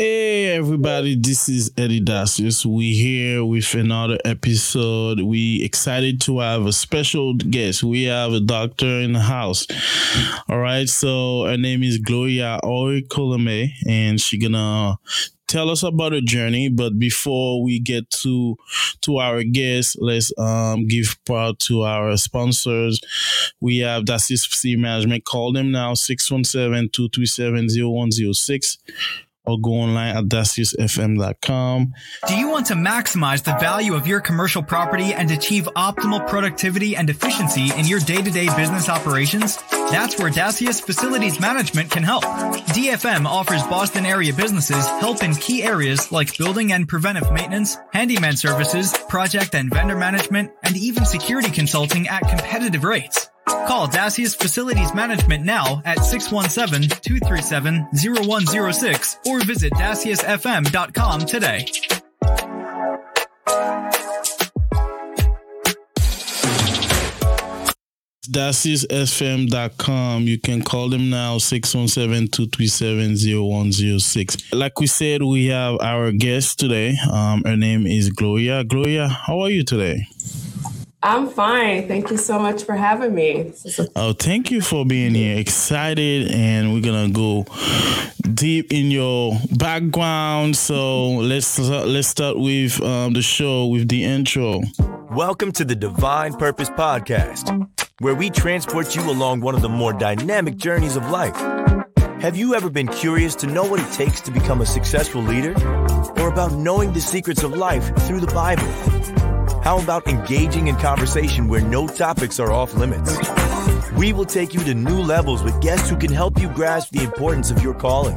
Hey everybody, this is Eddy Dacius. We here with another episode. We excited to have a special guest. We have a doctor in the house. All right, so her name is Gloria Oikelome, and she gonna tell us about her journey. But before we get to to our guests, let's um, give proud to our sponsors. We have Dacius Facility Management. Call them now 617-237-0106 or go online at daciusfm.com. Do you want to maximize the value of your commercial property and achieve optimal productivity and efficiency in your day-to-day business operations? That's where Dacius Facilities Management can help. DFM offers Boston area businesses help in key areas like building and preventive maintenance, handyman services, project and vendor management, and even security consulting at competitive rates. Call Dacius Facilities Management now at 617-237-0106 or visit daciusfm.com today. daciusfm.com. You can call them now 617-237-0106. Like we said, we have our guest today. Um, her name is Gloria. Gloria, how are you today? I'm fine. Thank you so much for having me. Oh, thank you for being here. Excited, and we're gonna go deep in your background. So let's let's start with um, the show with the intro. Welcome to the Divine Purpose Podcast, where we transport you along one of the more dynamic journeys of life. Have you ever been curious to know what it takes to become a successful leader, or about knowing the secrets of life through the Bible? How about engaging in conversation where no topics are off limits? We will take you to new levels with guests who can help you grasp the importance of your calling.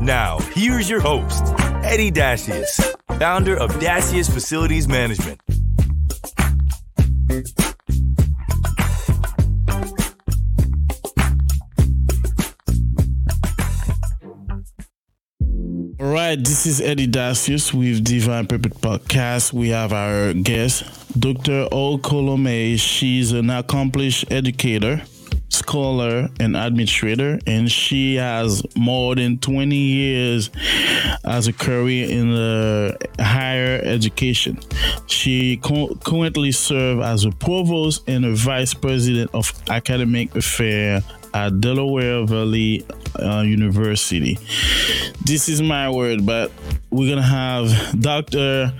Now, here's your host, Eddy Dacius, founder of Dacius Facilities Management. Right, this is Eddy Dacius with Divine Purpose Podcast. We have our guest, Dr. Oikelome. She's an accomplished educator, scholar, and administrator, and she has more than 20 years as a career in the higher education. She currently serves as a provost and a vice president of academic affairs at Delaware Valley uh, University. This is my word, but we're gonna have Dr.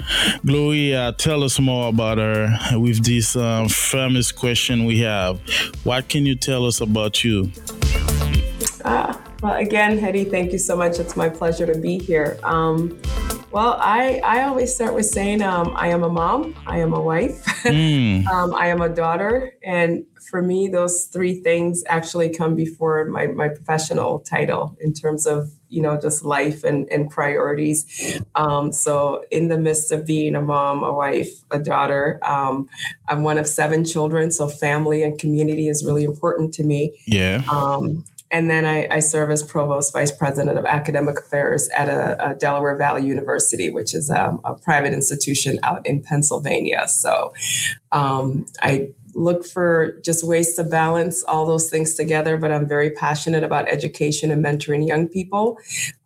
Gloria tell us more about her with this um, famous question we have. What can you tell us about you? Uh, well, again, Eddy, thank you so much. It's my pleasure to be here. Um, well, I, I always start with saying um, I am a mom, I am a wife, mm. um, I am a daughter. And for me, those three things actually come before my, my professional title in terms of, you know, just life and, and priorities. Um, so, in the midst of being a mom, a wife, a daughter, um, I'm one of seven children. So, family and community is really important to me. Yeah. And then I, I, serve as provost vice president of academic affairs at a, a Delaware Valley University, which is a, um, a, private institution out in Pennsylvania. So um, I look for just ways to balance all those things together, but I'm very passionate about education and mentoring young people.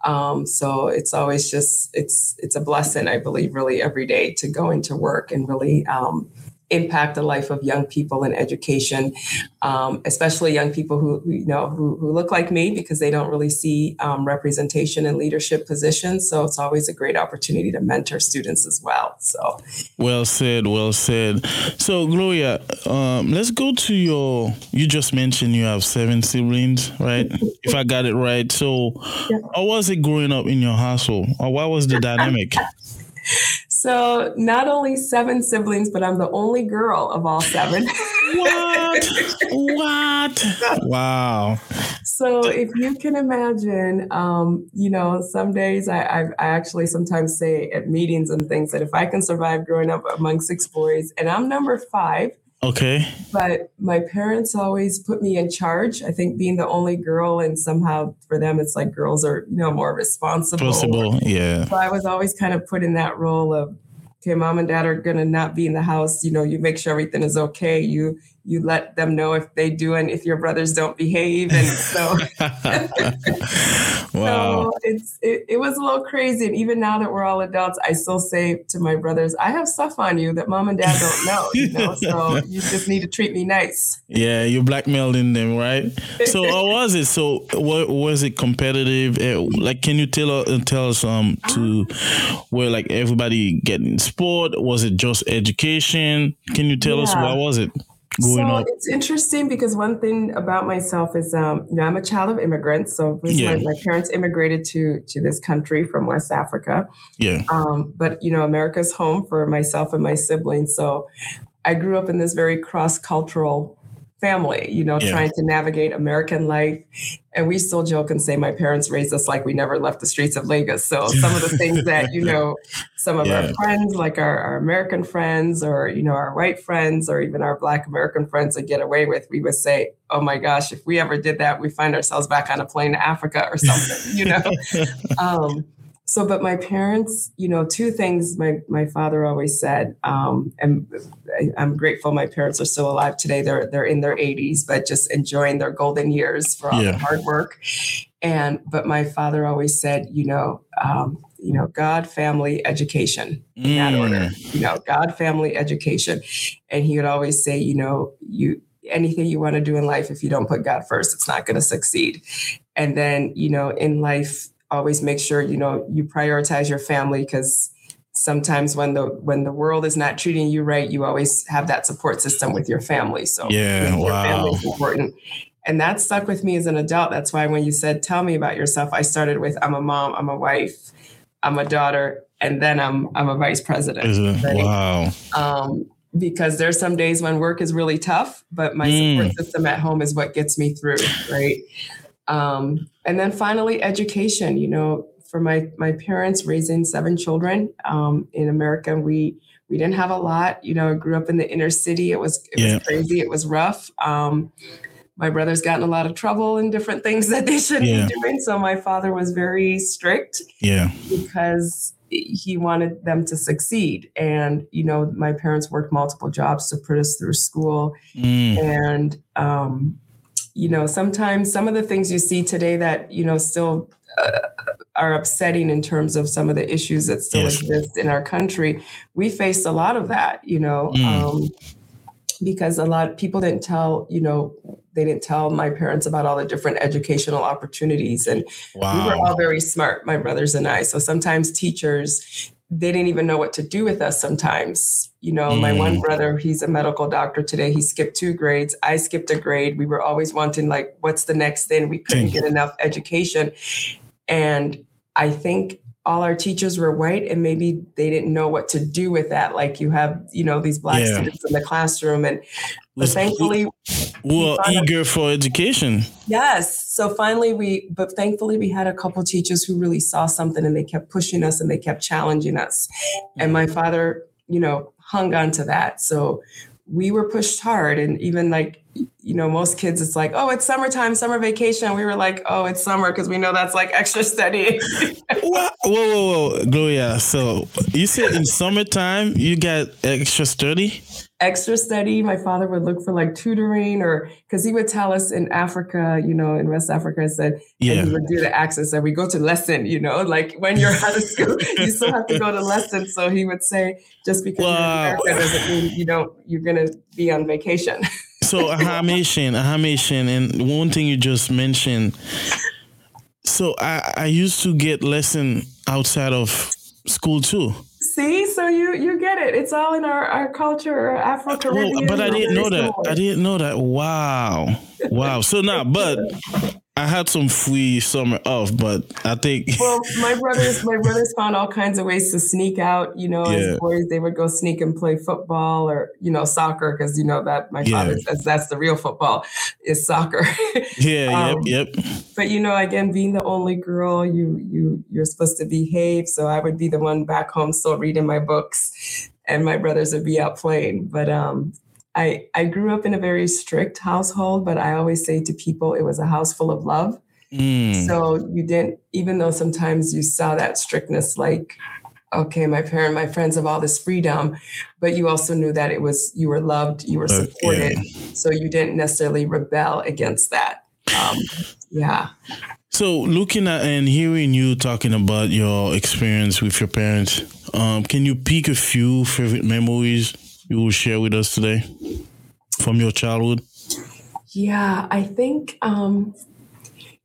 Um, so it's always just it's it's a blessing, I believe, really every day to go into work and really um, impact the life of young people in education, um, especially young people who, who you know who, who, look like me because they don't really see um, representation in leadership positions. So it's always a great opportunity to mentor students as well. So, well said, well said. So Gloria, um, let's go to your. You just mentioned you have seven siblings, right? if I got it right. So, yeah. how was it growing up in your household, or what was the dynamic? So not only seven siblings, but I'm the only girl of all seven. what? what? Wow. So if you can imagine, um, you know, some days I, I, I actually sometimes say at meetings and things that if I can survive growing up among six boys, and I'm number five, Okay. But my parents always put me in charge. I think being the only girl, and somehow for them, it's like girls are, you know, more responsible. Responsible, yeah. So I was always kind of put in that role of, okay, mom and dad are going to not be in the house. You know, you make sure everything is okay. You you let them know if they do and if your brothers don't behave. And so, wow. so it's it, it was a little crazy. And even now that we're all adults, I still say to my brothers, I have stuff on you that mom and dad don't know. You know, so you just need to treat me nice. Yeah, you're blackmailing them, right? So how was it? So what was it competitive? Eh, Like, can you tell uh, tell us um to where like everybody getting sport? Was it just education? Can you tell us Yeah. what was it going so up? it's interesting because one thing about myself is, um, you know, I'm a child of immigrants. So Yeah. my, my parents immigrated to to this country from West Africa. Yeah, Um, but you know, America's home for myself and my siblings. So I grew up in this very cross cultural family. You know, Yeah. trying to navigate American life, and we still joke and say my parents raised us like we never left the streets of Lagos. So some of the things that you know, some of Yeah. our friends, like our, our American friends, or you know, our white friends, or even our Black American friends, would get away with, we would say, "Oh my gosh, if we ever did that, we find ourselves back on a plane to Africa or something." You know. um, so, but my parents, you know, two things my my father always said, um, and I, I'm grateful my parents are still alive today. They're they're in their 80s, but just enjoying their golden years for all Yeah. the hard work. And but my father always said, you know, um, you know, God, family, education in that Mm. order. You know, God, family, education, and he would always say, you know, you anything you want to do in life, if you don't put God first, it's not going to succeed. And then, you know, in life, always make sure you know you prioritize your family because sometimes when the when the world is not treating you right, you always have that support system with your family. So Yeah, your family wow. is important. And that stuck with me as an adult. That's why when you said, "Tell me about yourself," I started with, "I'm a mom, I'm a wife, I'm a daughter, and then I'm I'm a vice president." Is it? right? Wow. um, because there's some days when work is really tough, but my Mm. support system at home is what gets me through, right? Um, and then finally, education. You know, for my my parents raising seven children um, in America, we we didn't have a lot. You know, I grew up in the inner city. It was it Yeah. was crazy. It was rough. Um, my brother's gotten a lot of trouble in different things that they shouldn't Yeah. be doing. So my father was very strict Yeah. because he wanted them to succeed. And, you know, my parents worked multiple jobs to put us through school. Mm. And, um, you know, sometimes some of the things you see today that, you know, still uh, are upsetting in terms of some of the issues that still Yes. exist in our country, we faced a lot of that, you know. Mm. Um, because a lot of people didn't tell, you know, they didn't tell my parents about all the different educational opportunities. And we were all very smart, my brothers and I. So sometimes teachers, they didn't even know what to do with us sometimes. You know, my one Mm. brother, he's a medical doctor today. He skipped two grades. I skipped a grade. We were always wanting, like, what's the next thing? We couldn't get enough education. And I think all our teachers were white and maybe they didn't know what to do with that. Like you have, you know, these black Yeah. students in the classroom. And but thankfully, Well, out- eager for education. Yes. So finally, we, but thankfully, we had a couple teachers who really saw something and they kept pushing us and they kept challenging us. And my father, you know, hung on to that. So we were pushed hard. And even like, you know, most kids, it's like, oh, it's summertime, summer vacation. We were like, oh, it's summer because we know that's like extra study. Whoa, whoa, whoa, Gloria. So you said in summertime you got extra study? Extra study. My father would look for like tutoring or because he would tell us in Africa, you know, in West Africa, said, Yeah. and he would do the accents and we go to lesson, you know, like when you're out of school, you still have to go to lesson. So he would say, just because Wow. you're in America doesn't mean you don't, you're going to be on vacation. So a Haitian, a Haitian, and one thing you just mentioned. So I, I used to get lesson outside of school too. See, so you you get it. It's all in our, our culture, Afro Oh, but I didn't know that. I didn't know that. Wow, wow. So now, but I had some free summer off, but I think Well, my brothers, my brothers found all kinds of ways to sneak out. You know, Yeah. as boys, they would go sneak and play football or you know soccer because you know that my Yeah. father says that's the real football is soccer. yeah, Um, yep, yep. but you know, again, being the only girl, you you you're supposed to behave. So I would be the one back home still reading my books, and my brothers would be out playing. But um, I I grew up in a very strict household, but I always say to people, it was a house full of love. Mm, So you didn't, even though sometimes you saw that strictness like, okay, my parent, my friends have all this freedom, but you also knew that it was you were loved, you were supported, yeah. so you didn't necessarily rebel against that. Um, yeah. So, looking at and hearing you talking about your experience with your parents, um, can you pick a few favorite memories you will share with us today from your childhood? Yeah, I think um,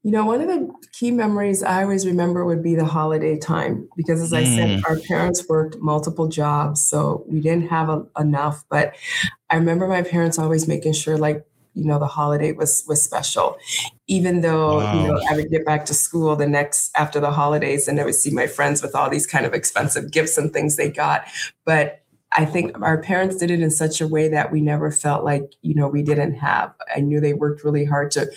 you know one of the key memories I always remember would be the holiday time because, as mm. I said, mm. our parents worked multiple jobs, so we didn't have a, enough. But I remember my parents always making sure, like you know the holiday was was special even though wow. you know i would get back to school the next after the holidays and i would see my friends with all these kind of expensive gifts and things they got but i think our parents did it in such a way that we never felt like you know we didn't have i knew they worked really hard to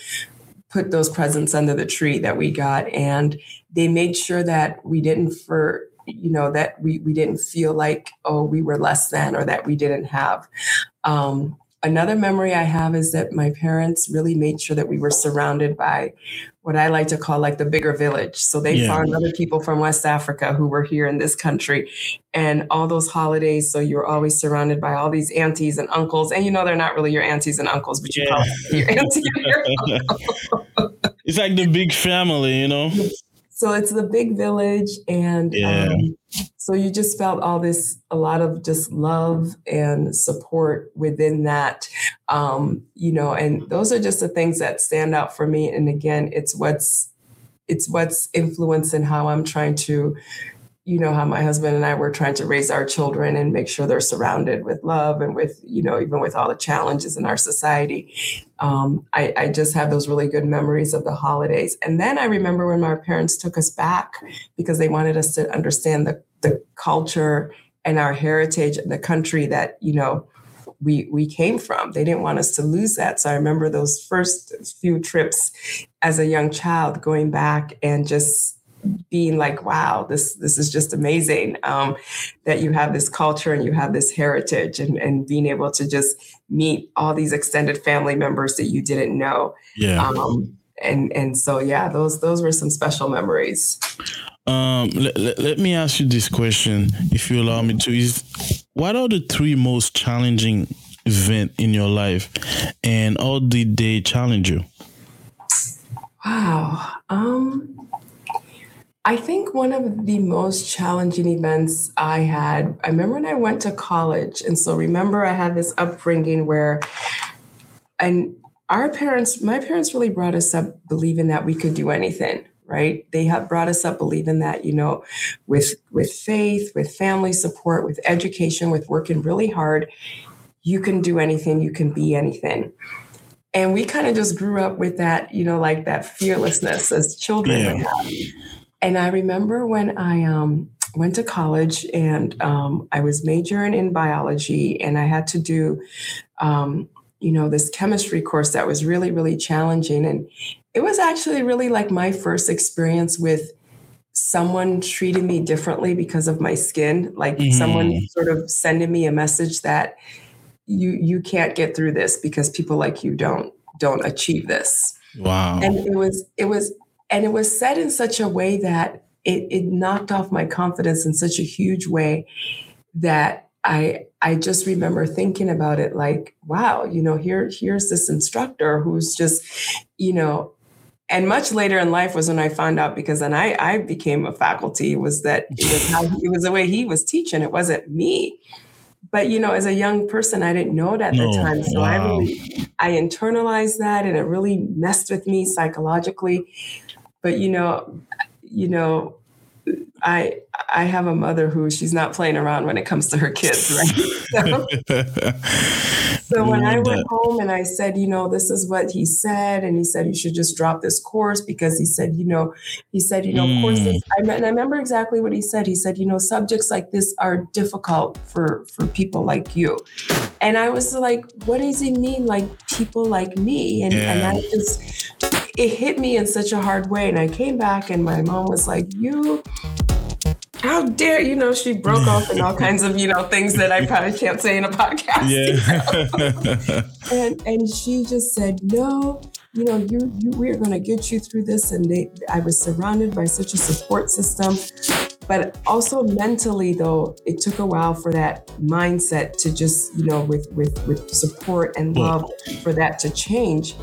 put those presents under the tree that we got and they made sure that we didn't for you know that we we didn't feel like oh we were less than or that we didn't have. Um, another memory I have is that my parents really made sure that we were surrounded by what I like to call like the bigger village. So they yeah. found other people from West Africa who were here in this country and all those holidays. So you're always surrounded by all these aunties and uncles. And you know, they're not really your aunties and uncles, but you yeah. call them your auntie and your uncle. it's like the big family, you know? So it's the big village. And yeah. um, so you just felt all this, a lot of just love and support within that, um, you know, and those are just the things that stand out for me. And again, it's what's, it's what's influencing how I'm trying to you know how my husband and I were trying to raise our children and make sure they're surrounded with love and with you know even with all the challenges in our society. Um, I, I, just have those really good memories of the holidays. And then I remember when my parents took us back because they wanted us to understand the the culture and our heritage and the country that you know we we came from. They didn't want us to lose that. So I remember those first few trips as a young child going back and just being like, wow, this this is just amazing um, that you have this culture and you have this heritage and, and being able to just meet all these extended family members that you didn't know. Yeah. Um, and and so yeah, those those were some special memories. Um, let, let, let me ask you this question, if you allow me to. Is what are the three most challenging event in your life, and how did they challenge you? Wow. Um, I think one of the most challenging events I had, I remember when I went to college. And so remember, I had this upbringing where, and our parents, my parents really brought us up believing that we could do anything right they have brought us up believing that you know with with faith with family support with education with working really hard you can do anything you can be anything and we kind of just grew up with that you know like that fearlessness as children yeah. And I remember when I um, went to college and um, I was majoring in biology, and I had to do, um, you know, this chemistry course that was really, really challenging. And it was actually really like my first experience with someone treating me differently because of my skin, like mm-hmm. someone sort of sending me a message that you you can't get through this because people like you don't don't achieve this. Wow. And it was it was and it was said in such a way that it, it knocked off my confidence in such a huge way that I I just remember thinking about it like, wow, you know, here here's this instructor who's just, you know, and much later in life was when I found out because then I I became a faculty was that it was how it was the way he was teaching. It wasn't me. But you know, as a young person, I didn't know it at the oh, time. So wow. I really I internalized that and it really messed with me psychologically. But you know, you know, I I have a mother who she's not playing around when it comes to her kids, right? So, so when I went home and I said, you know, this is what he said, and he said you should just drop this course because he said, you know, he said, you know, mm. courses. I, and I remember exactly what he said. He said, you know, subjects like this are difficult for for people like you, and I was like, what does he mean, like people like me? And, yeah. and I just it hit me in such a hard way. And I came back and my mom was like, You, how dare you know, she broke off and all kinds of, you know, things that I probably can't say in a podcast. Yeah. and and she just said, No, you know, you, you we're gonna get you through this. And they I was surrounded by such a support system. but also mentally though it took a while for that mindset to just you know with with with support and love for that to change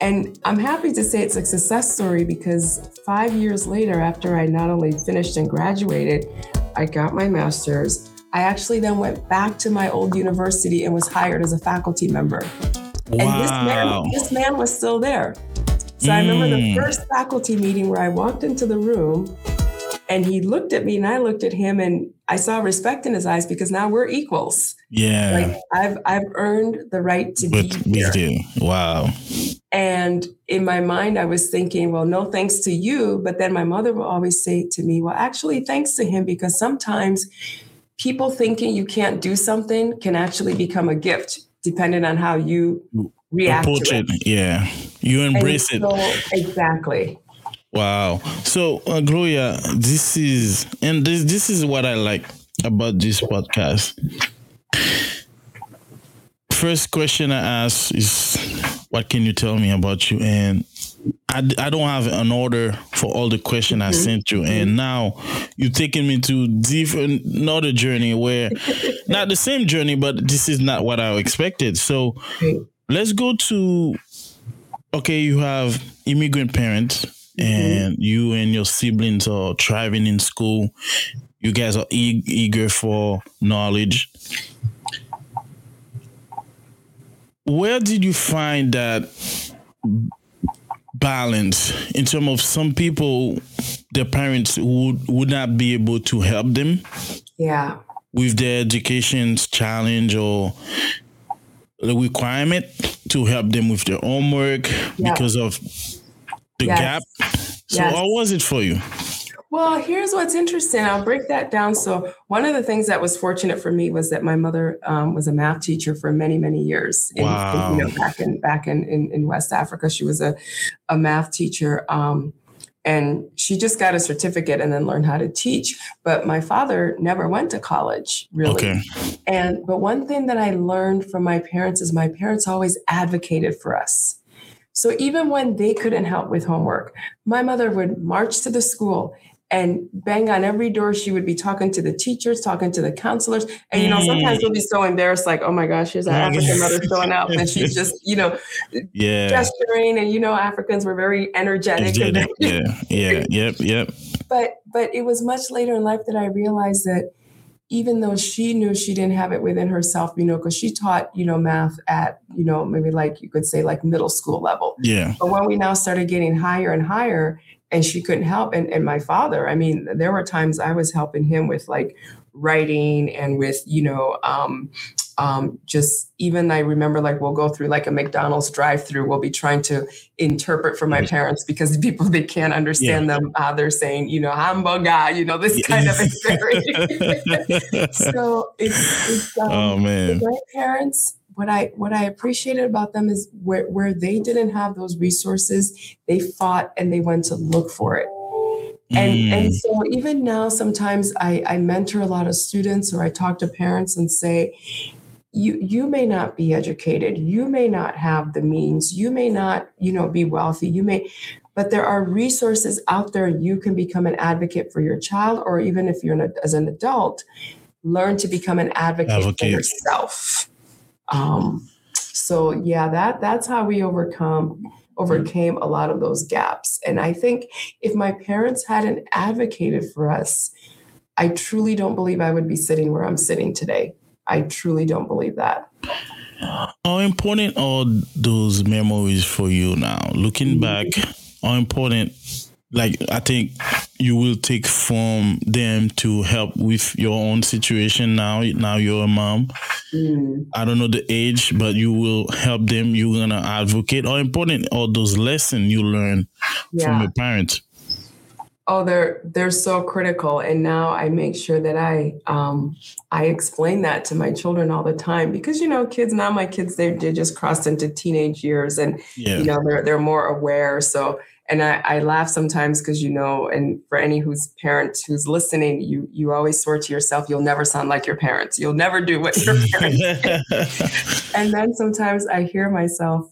and i'm happy to say it's a success story because five years later after i not only finished and graduated i got my master's i actually then went back to my old university and was hired as a faculty member wow. and this man, this man was still there so mm. i remember the mm. first faculty meeting where i walked into the room and he looked at me and I looked at him and I saw respect in his eyes because now we're equals. Yeah. Like I've I've earned the right to but be here. Do. Wow. And in my mind, I was thinking, well, no thanks to you. But then my mother will always say to me, well, actually, thanks to him, because sometimes people thinking you can't do something can actually become a gift, depending on how you react Approach to it. it. Yeah. You embrace so, it. Exactly. Wow. So, uh, Gloria, this is, and this, this is what I like about this podcast. First question I ask is, what can you tell me about you? And I, I don't have an order for all the question I mm-hmm. sent you. And now you've taken me to different, another journey where, not the same journey, but this is not what I expected. So let's go to, okay, you have immigrant parents Mm-hmm. and you and your siblings are thriving in school. You guys are e- eager for knowledge. Where did you find that balance in terms of some people, their parents would would not be able to help them? Yeah. With their education's challenge or the requirement to help them with their homework yeah. because of the yes. gap. So yes. how was it for you? Well, here's what's interesting. I'll break that down. So, one of the things that was fortunate for me was that my mother um, was a math teacher for many, many years. In, wow. In, you know, back in back in, in, in, West Africa, she was a, a math teacher. Um, and she just got a certificate and then learned how to teach. But my father never went to college, really. Okay. And but one thing that I learned from my parents is my parents always advocated for us. So even when they couldn't help with homework, my mother would march to the school and bang on every door. She would be talking to the teachers, talking to the counselors. And, you know, sometimes we'll be so embarrassed, like, oh my gosh, here's our African mm. mother showing up. And she's just, you know, yeah. gesturing. And, you know, Africans were very energetic. energetic. yeah, yeah, yep, yep. But, but it was much later in life that I realized that even though she knew she didn't have it within herself, you know, because she taught, you know, math at, you know, maybe like you could say like middle school level. Yeah. But when we now started getting higher and higher, and she couldn't help, and, and my father, I mean, there were times I was helping him with like writing and with, you know, um, um, just even I remember like we'll go through like a McDonald's drive through. We'll be trying to interpret for my parents because people they can't understand yeah. them. Uh, they're saying, you know, hamburger, you know, this kind of experience. so it's, it's um, oh man, grandparents. What I what I appreciated about them is where where they didn't have those resources, they fought and they went to look for it. And, mm. and so even now, sometimes I, I mentor a lot of students or I talk to parents and say, you you may not be educated. You may not have the means. You may not you know be wealthy. You may but there are resources out there. You can become an advocate for your child or even if you're an, as an adult learn to become an advocate, advocate. for yourself. Um, so yeah that that's how we overcome overcame a lot of those gaps. And i think if my parents hadn't advocated for us i truly don't believe i would be sitting where i'm sitting today I truly don't believe that. How important are those memories for you now? Looking mm-hmm. back, how important, like, I think you will take from them to help with your own situation now. Now you're a mom. Mm. I don't know the age, but you will help them. You're going to advocate. How important are those lessons you learn yeah. from your parents? Oh, they're they're so critical, and now I make sure that I um, I explain that to my children all the time because you know kids now my kids they they just crossed into teenage years and yeah. you know they're they're more aware. So and I, I laugh sometimes because you know, and for any who's parents who's listening, you you always swear to yourself you'll never sound like your parents. You'll never do what your parents. and then sometimes I hear myself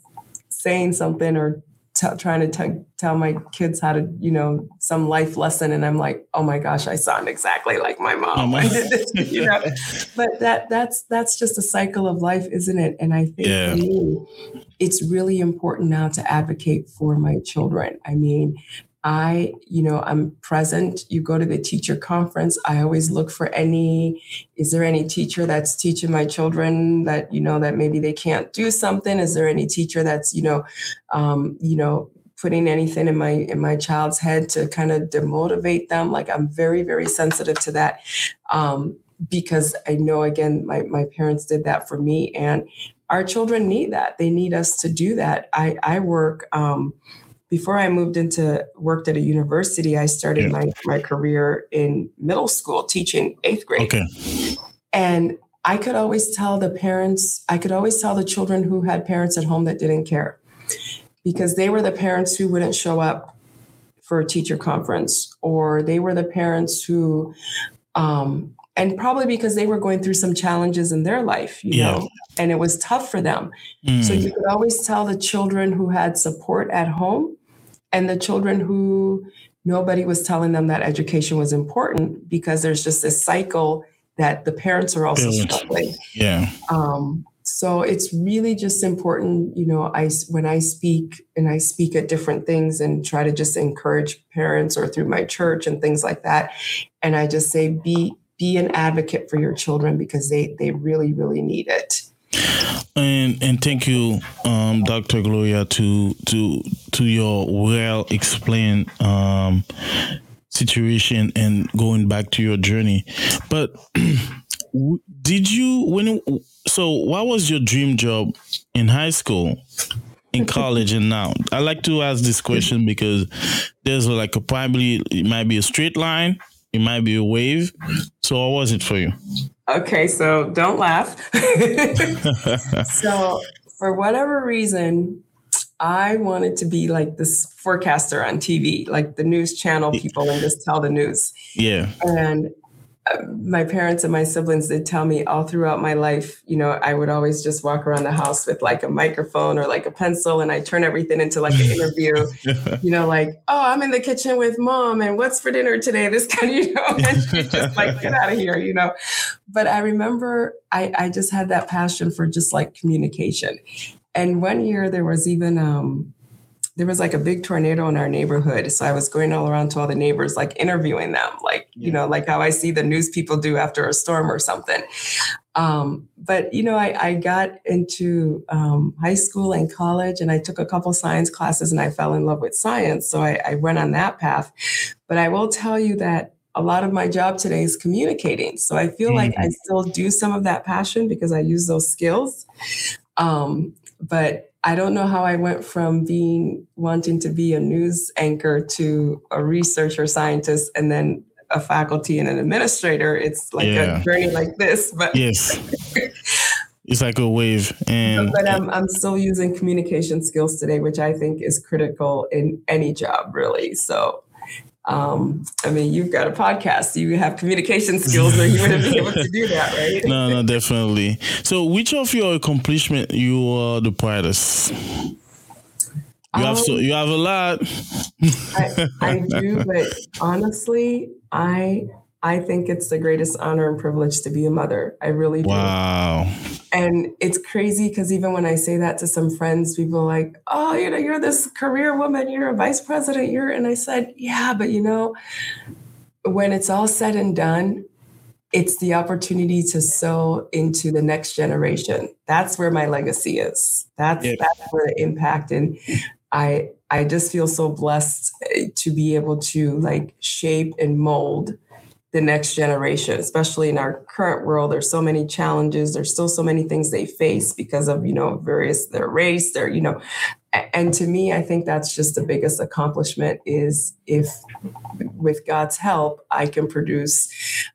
saying something or t- trying to t- tell my kids how to, you know, some life lesson, and I'm like, oh my gosh, I sound exactly like my mom. I did this, you know. but that that's that's just a cycle of life, isn't it? And I think yeah. me, it's really important now to advocate for my children. I mean, I, you know, I'm present. You go to the teacher conference. I always look for any, is there any teacher that's teaching my children that, you know, that maybe they can't do something? Is there any teacher that's, you know, um, you know, putting anything in my in my child's head to kind of demotivate them? Like I'm very, very sensitive to that. Um, because I know again, my, my parents did that for me and our children need that. They need us to do that. I, I work, um, before I moved into worked at a university, I started yeah. my, my career in middle school teaching eighth grade. Okay. And I could always tell the parents, I could always tell the children who had parents at home that didn't care because they were the parents who wouldn't show up for a teacher conference or they were the parents who um, and probably because they were going through some challenges in their life, you yeah. know, and it was tough for them. Mm. So you could always tell the children who had support at home and the children who nobody was telling them that education was important because there's just this cycle that the parents are also struggling. Yeah. Um, so it's really just important, you know, I when I speak and I speak at different things and try to just encourage parents or through my church and things like that. And I just say be be an advocate for your children because they they really really need it and and thank you um, dr gloria to to to your well explained um, situation and going back to your journey. But did you when so what was your dream job in high school in college and now? I like to ask this question because there's like a probably it might be a straight line it might be a wave. So what was it for you? Okay, so don't laugh. so for whatever reason, I wanted to be like this forecaster on TV, like the news channel people and just tell the news. Yeah. And my parents and my siblings did tell me all throughout my life, you know, I would always just walk around the house with like a microphone or like a pencil and I turn everything into like an interview, you know, like, oh, I'm in the kitchen with mom and what's for dinner today? This kind of, you know, and she just like, get out of here, you know. But I remember I, I just had that passion for just like communication. And one year there was even um, there was like a big tornado in our neighborhood. So I was going all around to all the neighbors, like interviewing them, like, yeah. you know, like how I see the news people do after a storm or something. Um, but, you know, I, I got into um, high school and college and I took a couple science classes and I fell in love with science. So I, I went on that path. But I will tell you that a lot of my job today is communicating. So I feel mm-hmm. like I mm-hmm. still do some of that passion because I use those skills. Um, but I don't know how I went from being wanting to be a news anchor to a researcher scientist and then a faculty and an administrator. It's like yeah. a journey like this, but yes. it's like a wave and but I'm, I'm still using communication skills today which i think is critical in any job really so um, I mean, you've got a podcast, you have communication skills, or you wouldn't be able to do that, right? no, no, definitely. So, which of your accomplishment you are the proudest? You have so um, you have a lot. I, I do, but honestly, I I think it's the greatest honor and privilege to be a mother. I really do. Wow. And it's crazy because even when I say that to some friends, people are like, oh, you know, you're this career woman, you're a vice president, you're, and I said, yeah, but you know, when it's all said and done, it's the opportunity to sow into the next generation. That's where my legacy is. That's yeah. that's where the impact and I I just feel so blessed eh, to be able to like shape and mold the next generation, especially in our current world. There's so many challenges. There's still so many things they face because of, you know, various their race, their, you know, and to me, I think that's just the biggest accomplishment is if with God's help, I can produce,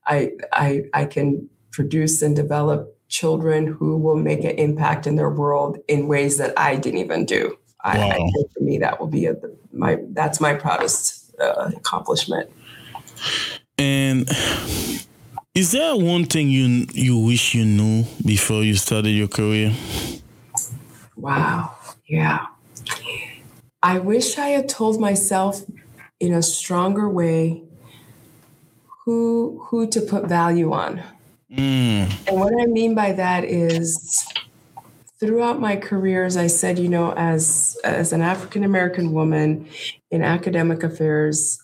I I I can produce and develop children who will make an impact in their world in ways that I didn't even do. Wow. I, I, think for me that will be a, my that's my proudest uh, accomplishment. And is there one thing you you wish you knew before you started your career? Wow. Yeah. I wish I had told myself in a stronger way who who to put value on. Mm. And what I mean by that is throughout my careers I said, you know, as as an African American woman in academic affairs,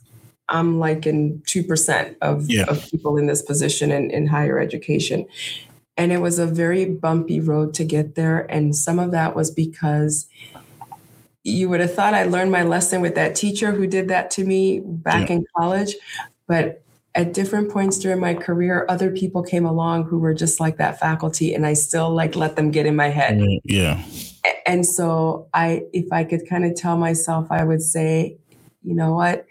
I'm like in 2% of, yeah. of people in this position in, in higher education. And it was a very bumpy road to get there. And some of that was because you would have thought I learned my lesson with that teacher who did that to me back yeah. in college. But at different points during my career, other people came along who were just like that faculty, and I still like let them get in my head. Mm, yeah. And so I, if I could kind of tell myself, I would say, you know what?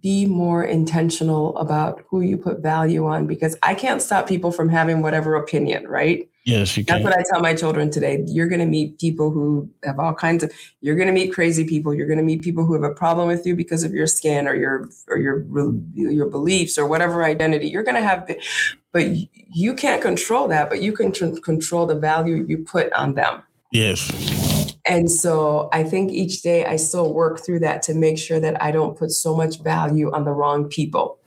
Be more intentional about who you put value on because I can't stop people from having whatever opinion, right? Yes, you can. That's what I tell my children today. You're going to meet people who have all kinds of. You're going to meet crazy people. You're going to meet people who have a problem with you because of your skin or your or your your beliefs or whatever identity. You're going to have, but you can't control that. But you can control the value you put on them. Yes. And so I think each day I still work through that to make sure that I don't put so much value on the wrong people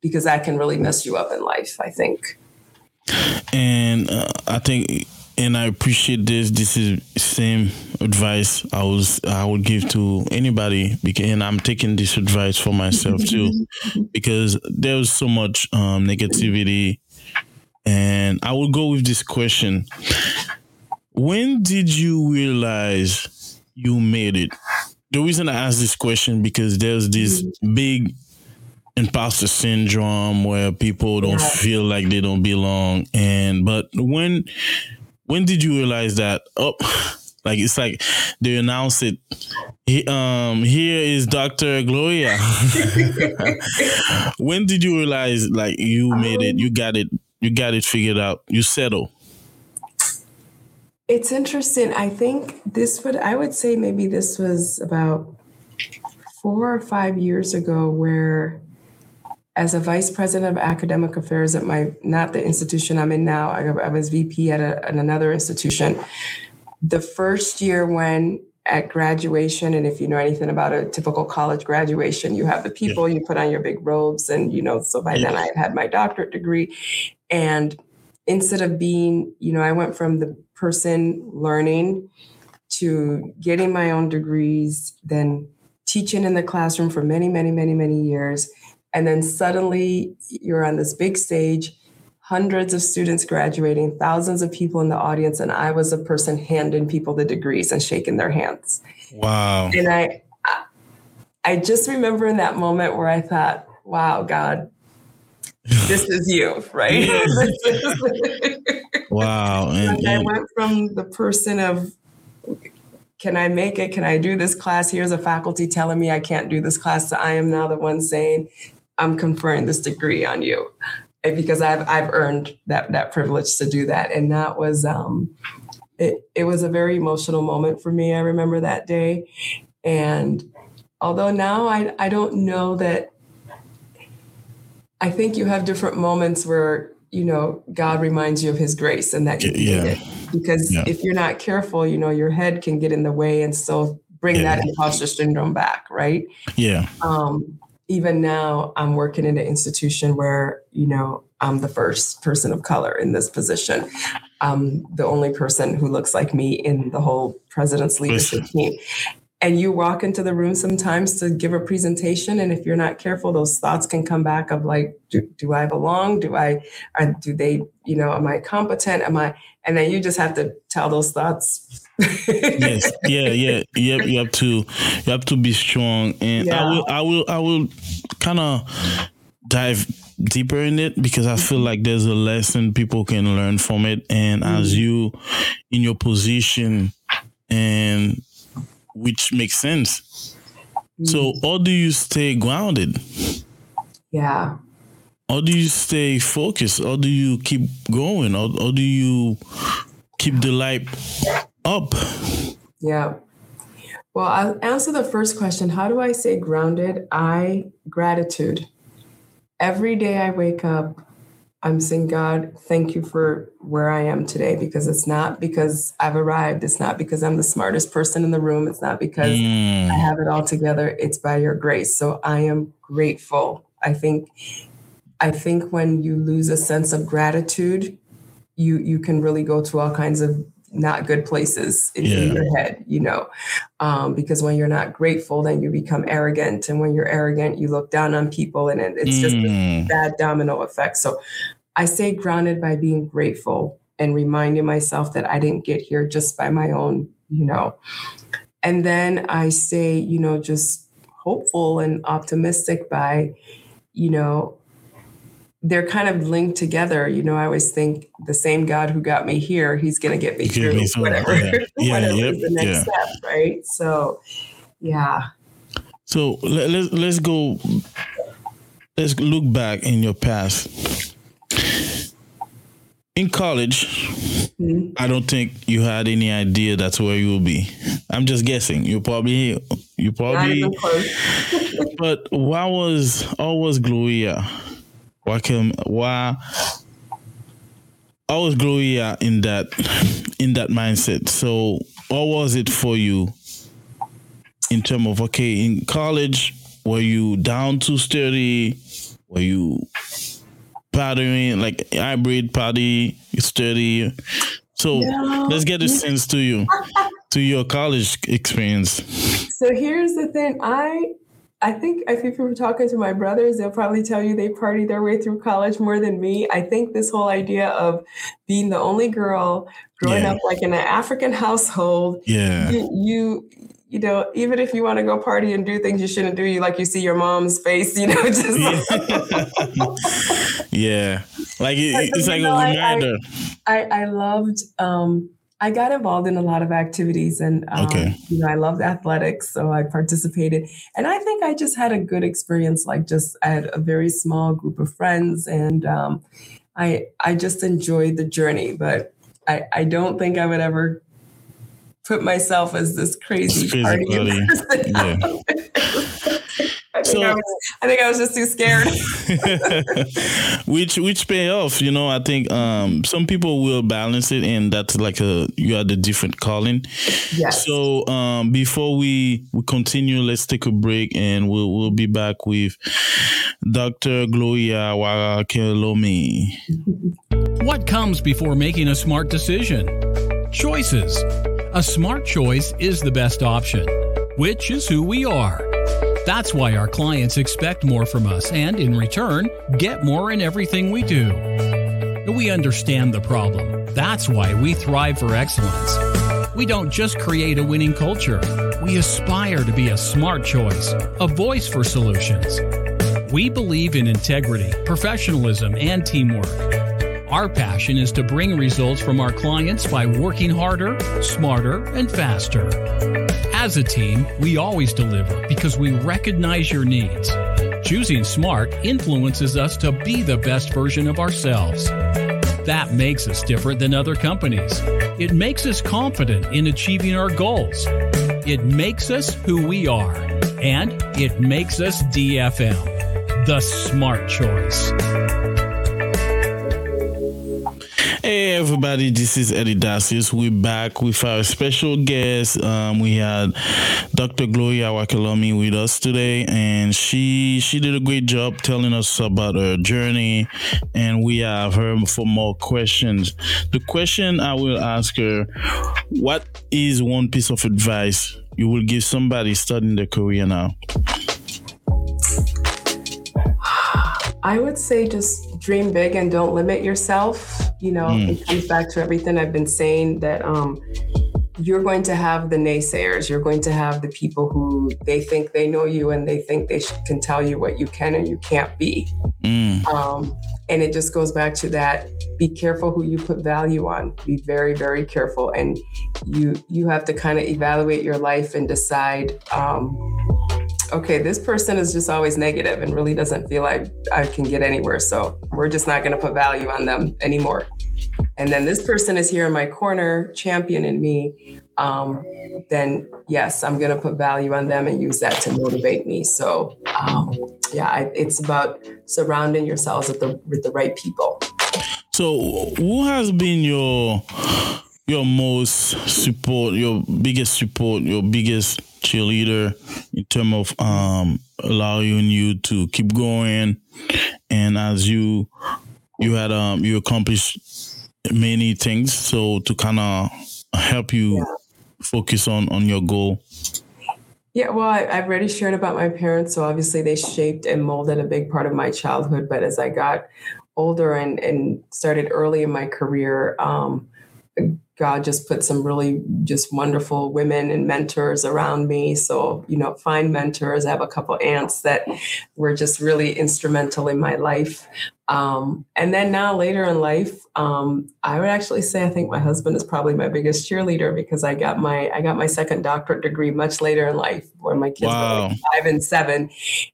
because that can really mess you up in life, I think. And uh, I think and I appreciate this. This is same advice I was I would give to anybody because and I'm taking this advice for myself too because there's so much um, negativity and I will go with this question when did you realize you made it? The reason I ask this question because there's this big imposter syndrome where people don't yeah. feel like they don't belong. And but when when did you realize that? Oh, like it's like they announce it. He, um, here is Dr. Gloria. when did you realize like you made it? You got it. You got it figured out. You settle. It's interesting. I think this would, I would say maybe this was about four or five years ago, where as a vice president of academic affairs at my, not the institution I'm in now, I, I was VP at, a, at another institution. The first year when at graduation, and if you know anything about a typical college graduation, you have the people, you put on your big robes, and you know, so by then I had had my doctorate degree. And instead of being, you know, I went from the person learning to getting my own degrees, then teaching in the classroom for many, many, many, many years. And then suddenly you're on this big stage, hundreds of students graduating, thousands of people in the audience. And I was a person handing people the degrees and shaking their hands. Wow. And I, I just remember in that moment where I thought, wow, God, this is you, right? wow. And, and I went from the person of, can I make it? Can I do this class? Here's a faculty telling me I can't do this class. So I am now the one saying, I'm conferring this degree on you because I've I've earned that that privilege to do that. And that was um it, it was a very emotional moment for me. I remember that day. And although now I, I don't know that I think you have different moments where you know God reminds you of His grace and that you yeah. it. Because yeah. if you're not careful, you know your head can get in the way and still bring yeah. that imposter syndrome back, right? Yeah. Um, even now, I'm working in an institution where you know I'm the first person of color in this position. I'm the only person who looks like me in the whole president's leadership team and you walk into the room sometimes to give a presentation and if you're not careful those thoughts can come back of like do, do i belong? Do i or do they you know am i competent? Am i and then you just have to tell those thoughts. Yes. Yeah yeah. Yep you have to you have to be strong. And yeah. i will i will i will kind of dive deeper in it because i feel like there's a lesson people can learn from it. And mm-hmm. as you in your position and which makes sense. Mm. So, how do you stay grounded? Yeah. How do you stay focused? How do you keep going? How, how do you keep the light up? Yeah. Well, I'll answer the first question. How do I stay grounded? I gratitude. Every day I wake up, I'm saying, God, thank you for where I am today because it's not because I've arrived. It's not because I'm the smartest person in the room. It's not because mm. I have it all together. It's by your grace. So I am grateful. I think I think when you lose a sense of gratitude, you you can really go to all kinds of not good places in, yeah. your head, you know, um, because when you're not grateful, then you become arrogant, and when you're arrogant, you look down on people, and it, it's just mm. a bad domino effect. So, I stay grounded by being grateful and reminding myself that I didn't get here just by my own, you know, and then I say, you know, just hopeful and optimistic by, you know, they're kind of linked together. You know, I always think the same God who got me here, he's going to get me through me whatever, yeah. Yeah, whatever yep, the next yeah. step, right? So, yeah. So let, let's let's go. Let's look back in your past. In college, mm-hmm. I don't think you had any idea that's where you will be. I'm just guessing. You probably, you probably. but why was always Gloria? Why can why I was growing in that in that mindset. So what was it for you in terms of okay, in college, were you down to study? Were you pattering like hybrid party study? So no. let's get a sense to you to your college experience. So here's the thing. I I think if you were talking to my brothers, they'll probably tell you they party their way through college more than me. I think this whole idea of being the only girl growing yeah. up like in an African household, yeah, you, you you know, even if you want to go party and do things you shouldn't do, you like you see your mom's face, you know, just yeah, yeah. like it, it's like know, a reminder. I, I, I loved um, I got involved in a lot of activities and um, okay. you know I loved athletics so I participated and I think I just had a good experience like just I had a very small group of friends and um, I I just enjoyed the journey but I, I don't think I would ever put myself as this crazy party. Yeah. I think, so, I, was, I think I was just too scared. which which pay off, you know. I think um, some people will balance it, and that's like a you had a different calling. Yes. So um, before we we continue, let's take a break, and we'll we'll be back with Dr. Gloria Oikelome. What comes before making a smart decision? Choices. A smart choice is the best option, which is who we are. That's why our clients expect more from us and, in return, get more in everything we do. We understand the problem. That's why we thrive for excellence. We don't just create a winning culture, we aspire to be a smart choice, a voice for solutions. We believe in integrity, professionalism, and teamwork. Our passion is to bring results from our clients by working harder, smarter, and faster. As a team, we always deliver because we recognize your needs. Choosing smart influences us to be the best version of ourselves. That makes us different than other companies. It makes us confident in achieving our goals. It makes us who we are. And it makes us DFM, the smart choice. Everybody, this is Eddy Dacius. We're back with our special guest. Um, we had Dr. Gloria Oikelome with us today, and she she did a great job telling us about her journey. And we have her for more questions. The question I will ask her: What is one piece of advice you will give somebody starting their career now? I would say just dream big and don't limit yourself you know, mm. it comes back to everything I've been saying that um, you're going to have the naysayers. You're going to have the people who they think they know you and they think they can tell you what you can and you can't be. Mm. Um, and it just goes back to that be careful who you put value on be very very careful and you you have to kind of evaluate your life and decide um, okay, this person is just always negative and really doesn't feel like I can get anywhere. So we're just not going to put value on them anymore. And then this person is here in my corner, championing me. Um, then yes, I'm going to put value on them and use that to motivate me. So um, yeah, I, it's about surrounding yourselves with the with the right people. So, who has been your your most support, your biggest support, your biggest cheerleader in terms of um, allowing you to keep going, and as you you had um you accomplished many things, so to kind of help you yeah. focus on on your goal. Yeah, well, I, have already shared about my parents, so obviously they shaped and molded a big part of my childhood. But as I got older and and started early in my career, um, God just put some really just wonderful women and mentors around me. So, you know, find mentors. I have a couple aunts that were just really instrumental in my life. Um, and then now later in life, um, I would actually say I think my husband is probably my biggest cheerleader because I got my I got my second doctorate degree much later in life when my kids wow. were like five and seven,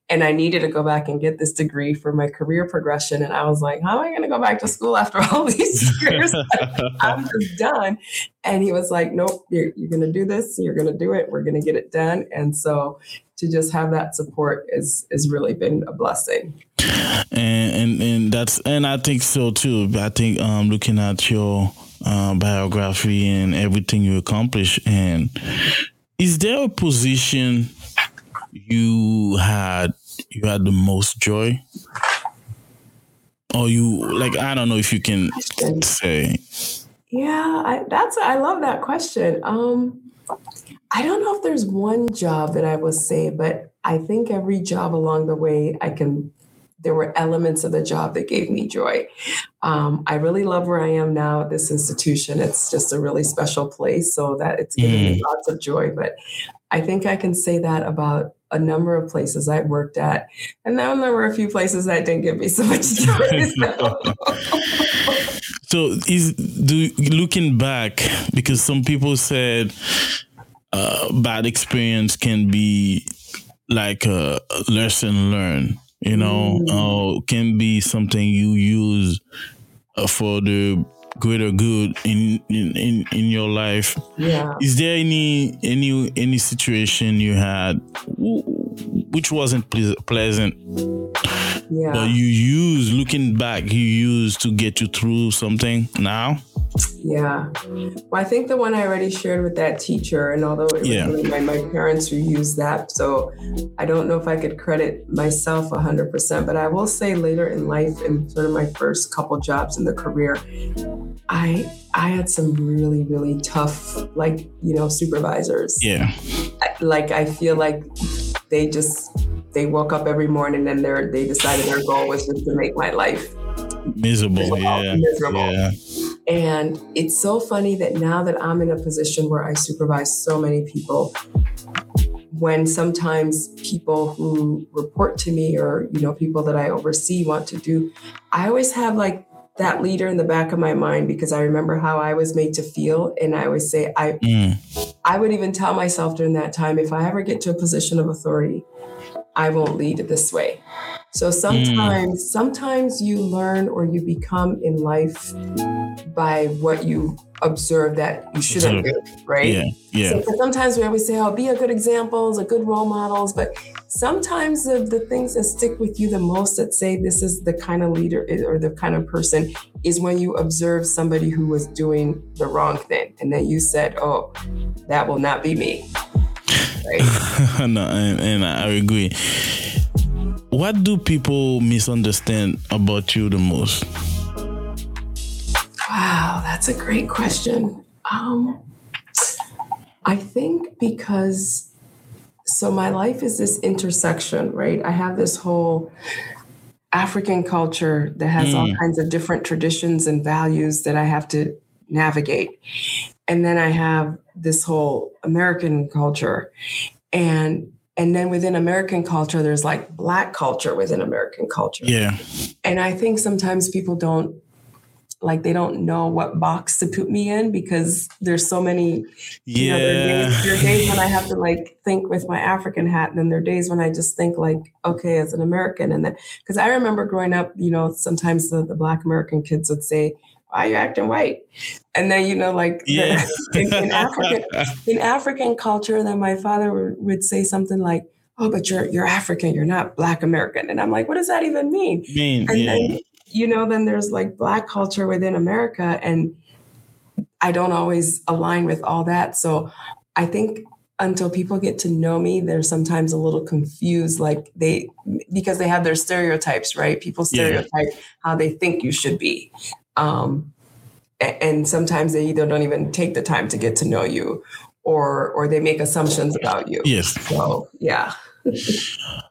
and I needed to go back and get this degree for my career progression. And I was like, how am I going to go back to school after all these years? I'm just done. And he was like, nope, you're, you're going to do this. You're going to do it. We're going to get it done. And so to just have that support is is really been a blessing and and and that's and I think so too. I think um, looking at your uh, biography and everything you accomplished, and is there a position you had you had the most joy, or you like? I don't know if you can say. Yeah, I, that's I love that question. Um, I don't know if there's one job that I will say, but I think every job along the way I can there were elements of the job that gave me joy. Um, I really love where I am now at this institution. It's just a really special place, so that it's given mm. me lots of joy. But I think I can say that about a number of places I've worked at, and then there were a few places that didn't give me so much joy. so, is do looking back because some people said uh, bad experience can be like a lesson learned you know, mm. uh, can be something you use uh, for the greater good in, in in in your life. Yeah. Is there any any any situation you had which wasn't pleasant? Yeah. But you use looking back, you use to get you through something now. Yeah. Well, I think the one I already shared with that teacher, and although it was yeah. really my, my parents who used that, so I don't know if I could credit myself 100%, but I will say later in life, in sort of my first couple jobs in the career, I I had some really really tough like you know supervisors. Yeah. Like I feel like they just they woke up every morning and they they decided their goal was just to make my life miserable. miserable yeah. Miserable. Yeah. And it's so funny that now that I'm in a position where I supervise so many people, when sometimes people who report to me or you know people that I oversee want to do, I always have like that leader in the back of my mind because I remember how I was made to feel, and I always say I mm. I would even tell myself during that time if I ever get to a position of authority, I won't lead this way. So sometimes, mm. sometimes you learn or you become in life by what you observe that you shouldn't do, right? Yeah, yeah. So sometimes we always say, "Oh, be a good examples, a good role models," but sometimes the, the things that stick with you the most that say this is the kind of leader or the kind of person is when you observe somebody who was doing the wrong thing, and then you said, "Oh, that will not be me." Right? no, and, and I agree what do people misunderstand about you the most? Wow, that's a great question. Um, I think because so my life is this intersection, right? I have this whole African culture that has mm. all kinds of different traditions and values that I have to navigate. And then I have this whole American culture. And and then within American culture, there's like Black culture within American culture. Yeah. And I think sometimes people don't like they don't know what box to put me in because there's so many yeah you know, there, are days, there are days when i have to like think with my african hat and then there are days when i just think like okay as an american and then because i remember growing up you know sometimes the, the black american kids would say why are you acting white? And then, you know, like yeah. in, in, African in African culture, then my father would say something like, Oh, but you're you're African, you're not black American. And I'm like, what does that even mean? mean and yeah. then you know, then there's like black culture within America. And I don't always align with all that. So I think until people get to know me, they're sometimes a little confused, like they because they have their stereotypes, right? People stereotype yeah. how they think you should be. Um, and sometimes they either don't even take the time to get to know you or or they make assumptions about you. Yes. So yeah.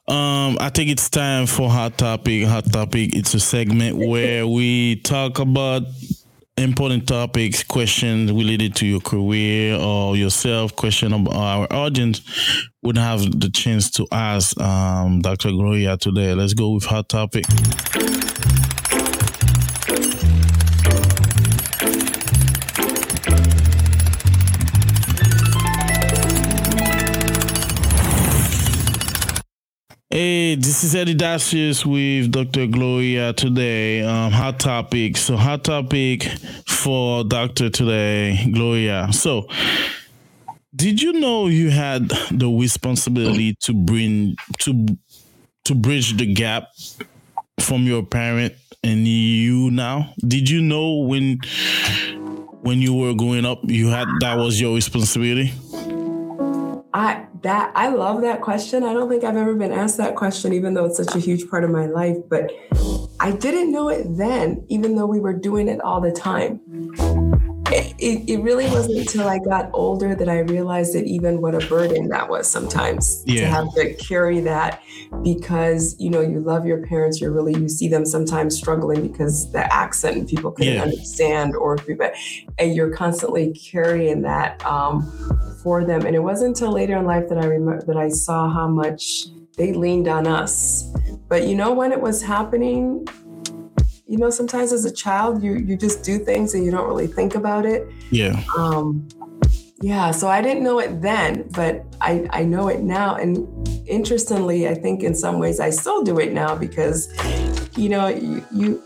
um, I think it's time for hot topic. Hot topic. It's a segment where we talk about important topics, questions related to your career or yourself, question about our audience would have the chance to ask um, Dr. Gloria today. Let's go with hot topic. Hey, this is Eddy Dacius with Dr. Gloria today. Um, hot topic. So, hot topic for Doctor today, Gloria. So, did you know you had the responsibility to bring to to bridge the gap from your parent and you now? Did you know when when you were growing up you had that was your responsibility? I that I love that question. I don't think I've ever been asked that question, even though it's such a huge part of my life. But I didn't know it then, even though we were doing it all the time. It, it, really wasn't until I got older that I realized that even what a burden that was sometimes yeah. to have to carry that because you know you love your parents you're really you see them sometimes struggling because the accent people couldn't yeah. understand or and you're constantly carrying that um, for them. And it wasn't until later in life that I remember that I saw how much they leaned on us. But you know when it was happening, you know, sometimes as a child you you just do things and you don't really think about it. Yeah. Um yeah, so I didn't know it then, but I, I know it now. And interestingly, I think in some ways I still do it now because, you know, you, you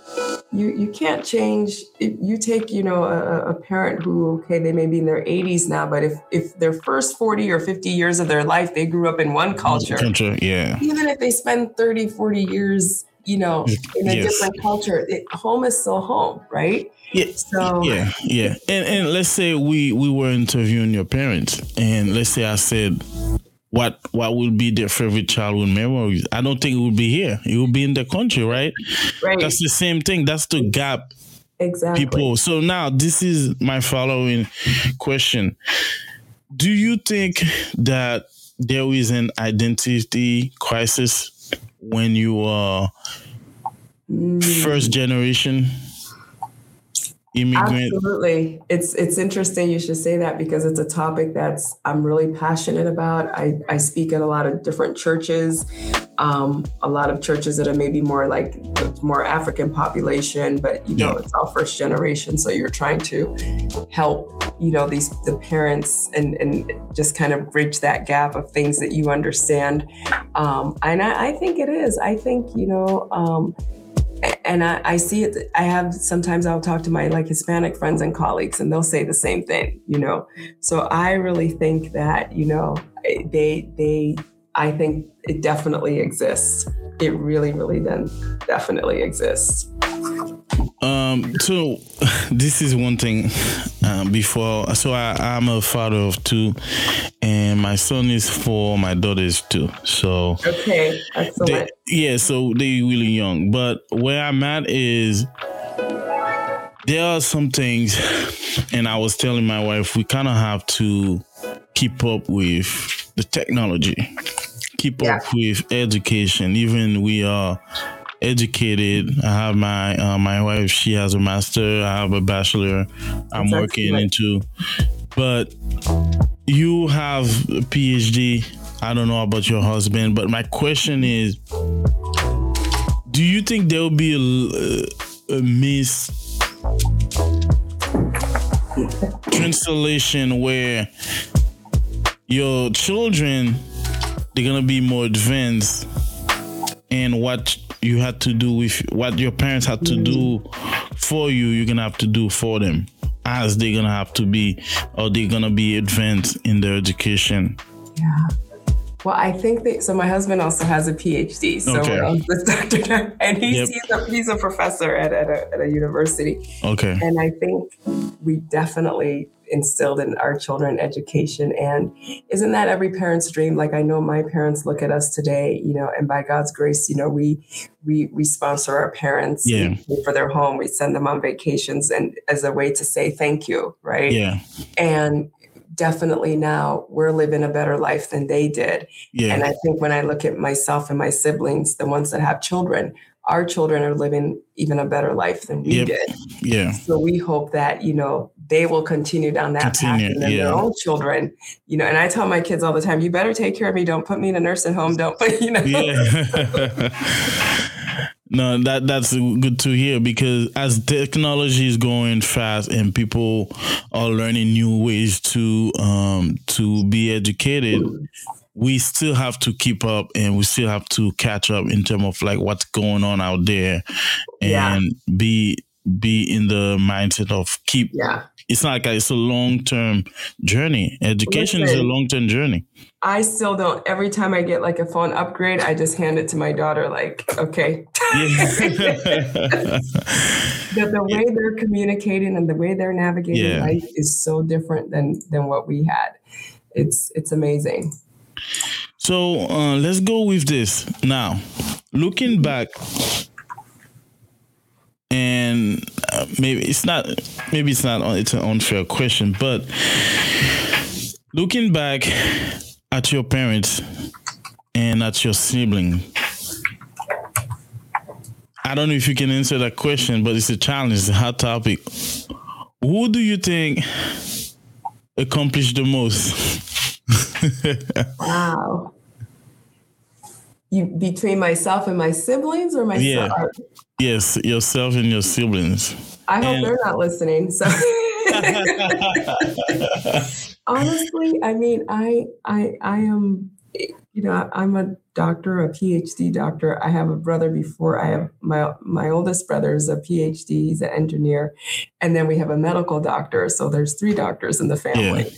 you you can't change if you take you know a, a, parent who okay they may be in their 80s now but if if their first 40 or 50 years of their life they grew up in one culture, culture yeah even if they spend 30 40 years you know in a yes. different culture it, home is still home right yeah so yeah yeah and and let's say we we were interviewing your parents and let's say i said what what will be their favorite childhood memories. I don't think it would be here. It would be in the country, right? Right. That's the same thing. That's the gap. Exactly. People. So now this is my following question. Do you think that there is an identity crisis when you are mm. first generation immigrant. Absolutely. It's it's interesting you should say that because it's a topic that's i'm really passionate about. I i speak at a lot of different churches um, a lot of churches that are maybe more like more african population but you know yeah. it's all first generation. So you're trying to help you know these the parents and and just kind of bridge that gap of things that you understand. Um, and I, I think it is. I think you know um, and I, I, see it i have sometimes i'll talk to my like hispanic friends and colleagues and they'll say the same thing you know? So i really think that you know they they i think it definitely exists. It really really then definitely exists um, so this is one thing. Um, before, so I, I'm a father of two, and my son is four, my daughter is two. So okay. They, yeah, so they really young. But where I'm at is there are some things, and I was telling my wife we kind of have to keep up with the technology, keep yeah. up with education. Even we are educated. I have my uh, my wife. She has a master. I have a bachelor. I'm That's working into, but you have a PhD. I don't know about your husband, but my question is: Do you think there will be a, a miss translation where your children they're gonna be more advanced and what you had to do with what your parents had to do mm. for you, you're gonna have to do for them as they're gonna have to be or they're gonna be advanced in their education. Yeah. Well, I think that so. My husband also has a PhD, so Okay. um, doctor, and he's Yep. he's, a, he's a professor at, at, a, at a university. Okay. And I think we definitely instilled in our children education. And isn't that every parent's dream? Like I know my parents look at us today, you know, and by God's grace, you know, we we we sponsor our parents Yeah. for their home, we send them on vacations and as a way to say thank you, right? Yeah. And definitely now we're living a better life than they did. Yeah. And I think when I look at myself and my siblings, the ones that have children, our children are living even a better life than we Yep. did. yeah. So we hope that, you know, they will continue down that Continue, path and then yeah. their own children, you know, and I tell my kids all the time, you better take care of me. Don't put me in a nursing home. Don't put, you know. Yeah. no, that that's good to hear because as technology is going fast and people are learning new ways to um to be educated, we still have to keep up and we still have to catch up in terms of like what's going on out there Yeah. and be be in the mindset of keep Yeah. It's not like it's a long term journey. Education is a long term journey. I still don't, every time I get like a phone upgrade, I just hand it to my daughter, like, okay. The, the way they're communicating and the way they're navigating Yeah. life is so different than than what we had. It's it's amazing. So uh, let's go with this now. Looking back, and uh, maybe it's not, maybe it's not, it's an unfair question, but looking back at your parents and at your sibling, I don't know if you can answer that question, but it's a challenge, it's a hot topic. Who do you think accomplished the most? Wow. You between myself and my siblings or myself? Yeah. Yes, yourself and your siblings. I hope And- they're not listening. So honestly, I mean, I I I am you know, I'm a doctor, a PhD doctor. I have a brother before I have my my oldest brother is a PhD, he's an engineer, and then we have a medical doctor. So there's three doctors in the family.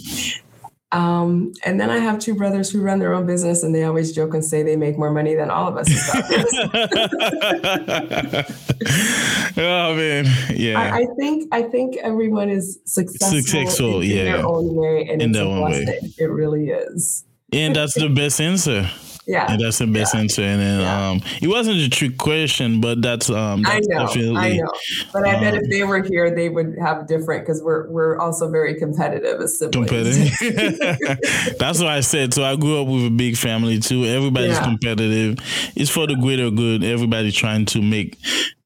Um, and then I have two brothers who run their own business, and they always joke and say they make more money than all of us oh man, yeah. I, I think I think everyone is successful, Successful, in, in yeah. their own way, and In it's their own way. It really is. And that's the best answer. Yeah, And that's the best answer. And then Yeah. um it wasn't a trick question, but that's um I know, definitely I know. But I bet um, if they were here, they would have different because we're we're also very competitive as siblings. competitive. that's what I said. So I grew up with a big family too. Everybody's Yeah. competitive. It's for the greater good. Everybody trying to make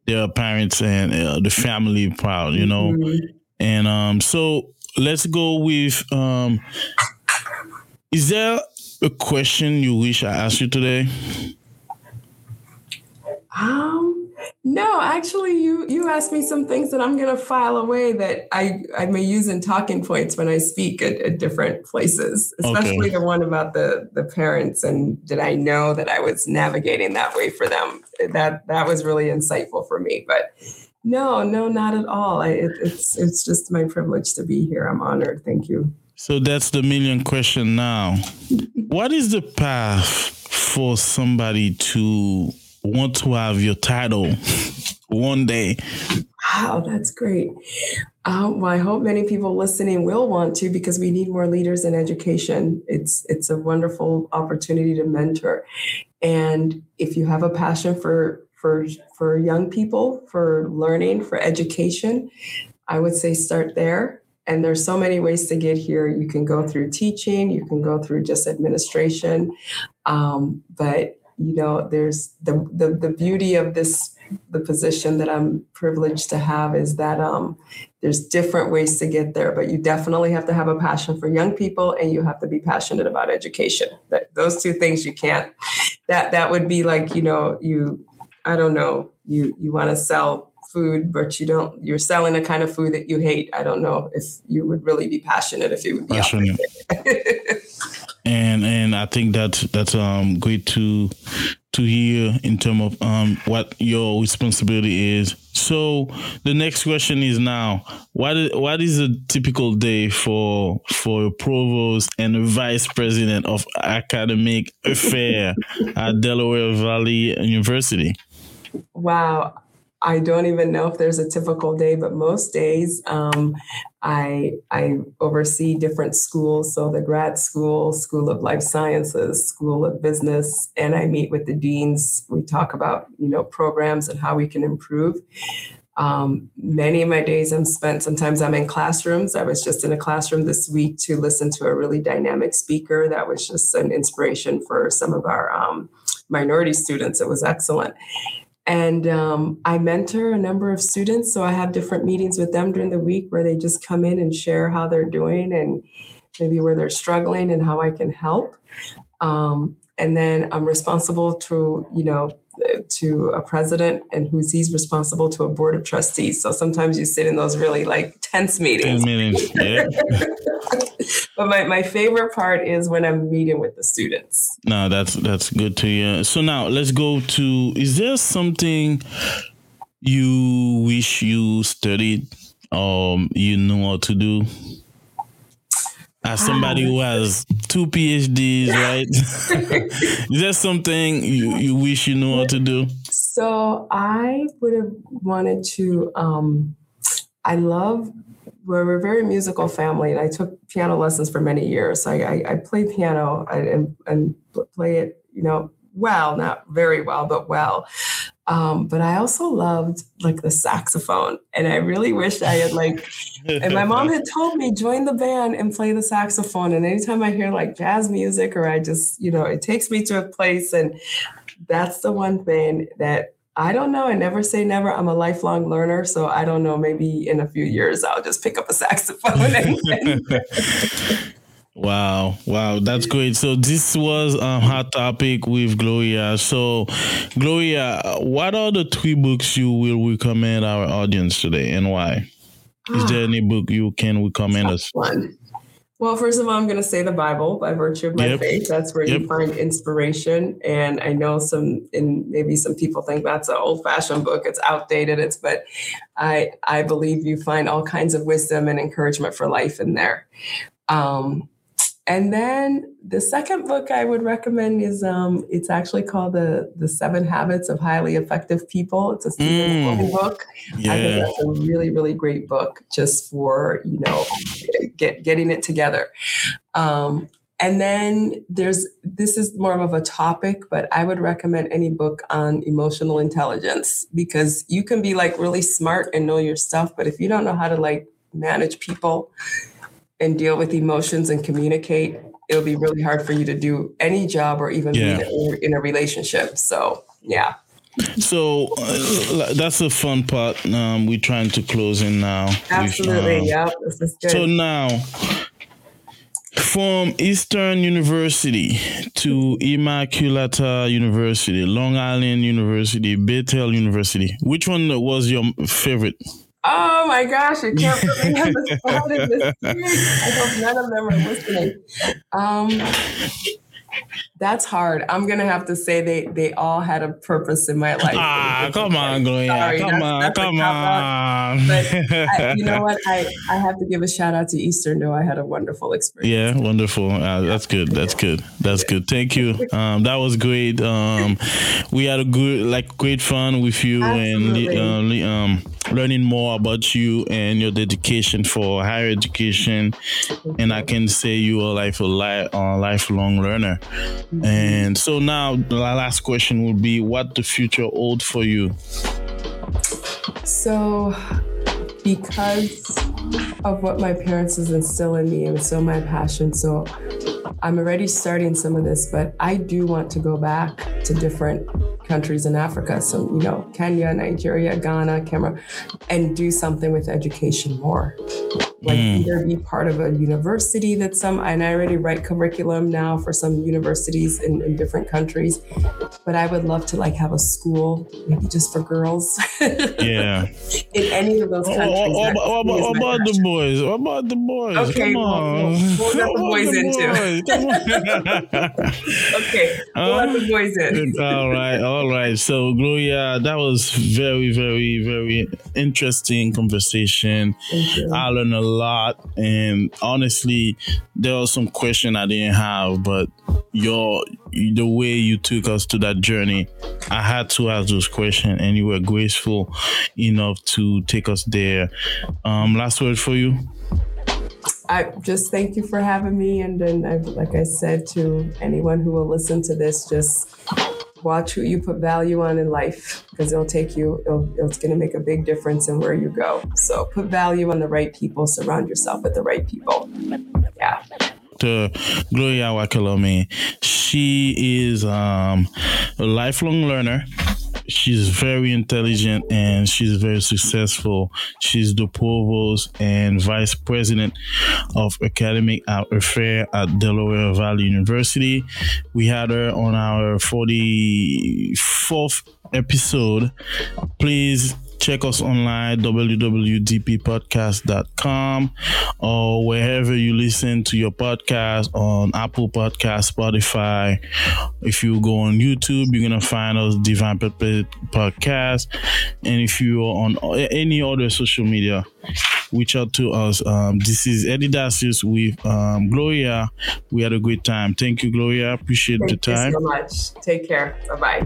their parents and uh, the family proud, you know. Mhm. And um, so let's go with um, is there a question you wish I asked you today? Um, no, actually, you you asked me some things that I'm gonna file away that I I may use in talking points when I speak at, at different places, especially the one about the the parents and did I know that I was navigating that way for them. That that was really insightful for me. But no, no, not at all. I, it, it's it's just my privilege to be here. I'm honored. Thank you. So that's the million question now. What is the path for somebody to want to have your title one day? Wow, that's great. Um, I hope many people listening will want to because we need more leaders in education. It's it's a wonderful opportunity to mentor, and if you have a passion for for for young people, for learning, for education, I would say start there. And there's so many ways to get here. You can go through teaching, you can go through just administration, um, but you know, there's the, the the beauty of this the position that I'm privileged to have is that um, there's different ways to get there, but you definitely have to have a passion for young people and you have to be passionate about education. That those two things you can't. That that would be like you know you I don't know you you want to sell food but you don't you're selling a kind of food that you hate. I don't know if you would really be passionate if you would be. Passionate. and and I think that that's um great to to hear in terms of um, what your responsibility is. So the next question is now: what is, what is a typical day for for a provost and a vice president of academic affair at Delaware Valley University? Wow, I don't even know if there's a typical day, but most days um, I I oversee different schools. So the grad school, School of Life Sciences, School of Business, and I meet with the deans. We talk about you know programs and how we can improve. Um, many of my days I'm spent, sometimes I'm in classrooms. I was just in a classroom this week to listen to a really dynamic speaker that was just an inspiration for some of our um, minority students. It was excellent. And um, I mentor a number of students. So I have different meetings with them during the week where they just come in and share how they're doing and maybe where they're struggling and how I can help. Um, and then I'm responsible to, you know, to a president and who's he's responsible to a board of trustees. So sometimes you sit in those really like tense meetings. meetings, yeah. but my, my favorite part is when I'm meeting with the students. No, that's that's good to hear. So now let's go to is there something you wish you studied um you know how to do? As somebody who has two PhDs, right? is there something you, you wish you knew how to do? So I would have wanted to um I love we're, we're a very musical family, and I took piano lessons for many years. I, I, I play piano and, and play it, you know, well, not very well, but well. Um, but I also loved like the saxophone, and I really wish I had like. and my mom had told me join the band and play the saxophone. And anytime I hear like jazz music, or I just, you know, it takes me to a place, and that's the one thing that I don't know. I never say never. I'm a lifelong learner. So I don't know. Maybe in a few years, I'll just pick up a saxophone. And- wow. Wow. That's great. So this was a hot topic with Gloria. So, Gloria, what are the three books you will recommend our audience today and why? Is there any book you can recommend us? One. Well, first of all, I'm going to say the Bible by virtue of my Yep. faith. That's where Yep. you find inspiration. And I know some, and maybe some people think that's an old-fashioned book. It's outdated. It's, but I, I believe you find all kinds of wisdom and encouragement for life in there. Um, and then the second book I would recommend is, um, it's actually called the the Seven Habits of Highly Effective People. It's a Stephen Mm. Covey book. I think that's a really, really great book just for, you know, get, getting it together. Um, and then there's, this is more of a topic, but I would recommend any book on emotional intelligence because you can be like really smart and know your stuff, but if you don't know how to like manage people and deal with emotions and communicate, it'll be really hard for you to do any job or even Yeah. be in, in a relationship. So, yeah. So uh, that's a fun part. Um, we're trying to close in now. Absolutely. um, yeah. This is good. So now, from Eastern University to Immaculata University, Long Island University, Bethel University, which one was your favorite? Oh my gosh, I can't believe I'm the spot in this series. I hope none of them are listening. Um, that's hard. I'm gonna have to say they they all had a purpose in my life. Ah, come on, Gloria. Sorry, come that's- on, that's come on. But I, you know what? I, I have to give a shout out to Eastern though. I had a wonderful experience. Yeah, wonderful. Uh, that's good. That's good. That's good. Thank you. Um, that was great. Um, we had a good, like, great fun with you Absolutely. and uh, um, learning more about you and your dedication for higher education. And I can say you are a li- lifelong learner. And so now the last question will be: What the future hold for you? So, because of what my parents has instilled in me and so my passion, so I'm already starting some of this, but I do want to go back to different countries in Africa. So, you know, Kenya, Nigeria, Ghana, Cameroon, and do something with education more. Like mm. either be part of a university that some, and I already write curriculum now for some universities in, in different countries, but I would love to like have a school, maybe just for girls. Yeah. in any of those What, countries. What- what- what about the boys? What about the boys? Okay, Come well, on. get the boys about into. boys? okay, we'll let the boys in. all right, all right. So, Gloria, that was very, very, very interesting conversation. I learned a lot, and honestly, there was some question I didn't have, but your the way you took us to that journey, I had to ask those questions, and you were graceful enough to take us there. Um, last word for you. I just thank you for having me. And then, like I said to anyone who will listen to this, just watch who you put value on in life because it'll take you, it'll, it's going to make a big difference in where you go. So put value on the right people, surround yourself with the right people. Yeah. To Gloria Oikelome, she is um, a lifelong learner she's very intelligent and she's very successful. She's the provost and vice president of academic affairs at Delaware Valley University. We had her on our 44th episode. Please check us online www.dppodcast.com or wherever you listen to your podcast on apple podcast spotify. If you go on youtube you're gonna find us divine Purpose podcast. And if you are on any other social media reach out to us. Um, this is eddy Dacius with um, gloria. We had a great time. Thank you gloria. Appreciate thank the time. so much. Take care. Bye-bye